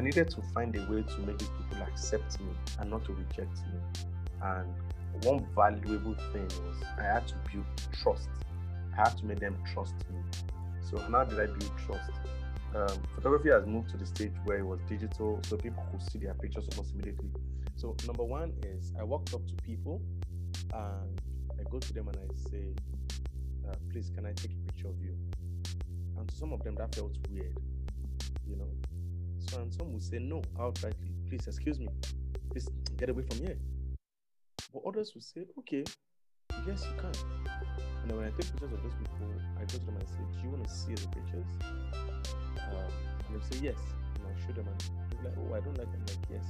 needed to find a way to make these people accept me and not to reject me. And one valuable thing was I had to build trust. I had to make them trust me. So how did I build trust? Um, photography has moved to the stage where it was digital, so people could see their pictures almost immediately. So number one is I walked up to people and I go to them and I say, uh, "Please, can I take a picture of you?" And to some of them that felt weird, you know. So and some will say no outrightly. Please, excuse me. Please get away from here. But others will say, okay, yes, you can. And when I take pictures of those people, I go to them and I say, do you want to see the pictures? Um, and they say yes. And I'll show them and they're like, oh, I don't like them. like, yes,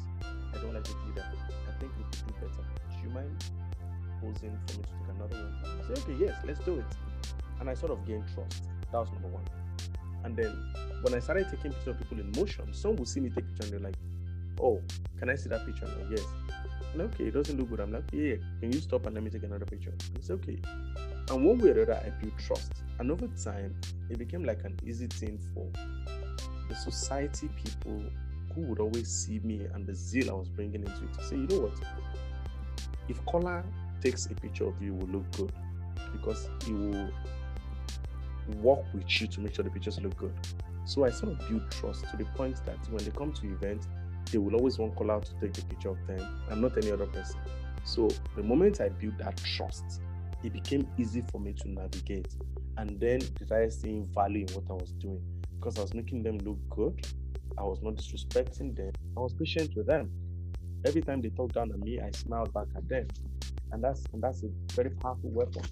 I don't like it either. I think we could do better. Do you mind posing for me to take another one? I say, okay, yes, let's do it. And I sort of gained trust. That was number one. And then when I started taking pictures of people in motion, some will see me take a picture and they're like, oh, can I see that picture? I'm like, yes. I'm like, okay, it doesn't look good. I'm like, yeah, can you stop and let me take another picture? It's okay. And one way or the other, I built trust. And over time, it became like an easy thing for the society people who would always see me and the zeal I was bringing into it to say, you know what? If Kola takes a picture of you, it will look good because he will work with you to make sure the pictures look good. So I sort of build trust to the point that when they come to events, they will always want call out to take a picture of them and not any other person. So the moment I built that trust, it became easy for me to navigate. And then did I seeing value in what I was doing because I was making them look good. I was not disrespecting them. I was patient with them. Every time they talked down on me, I smiled back at them. And that's and that's a very powerful weapon.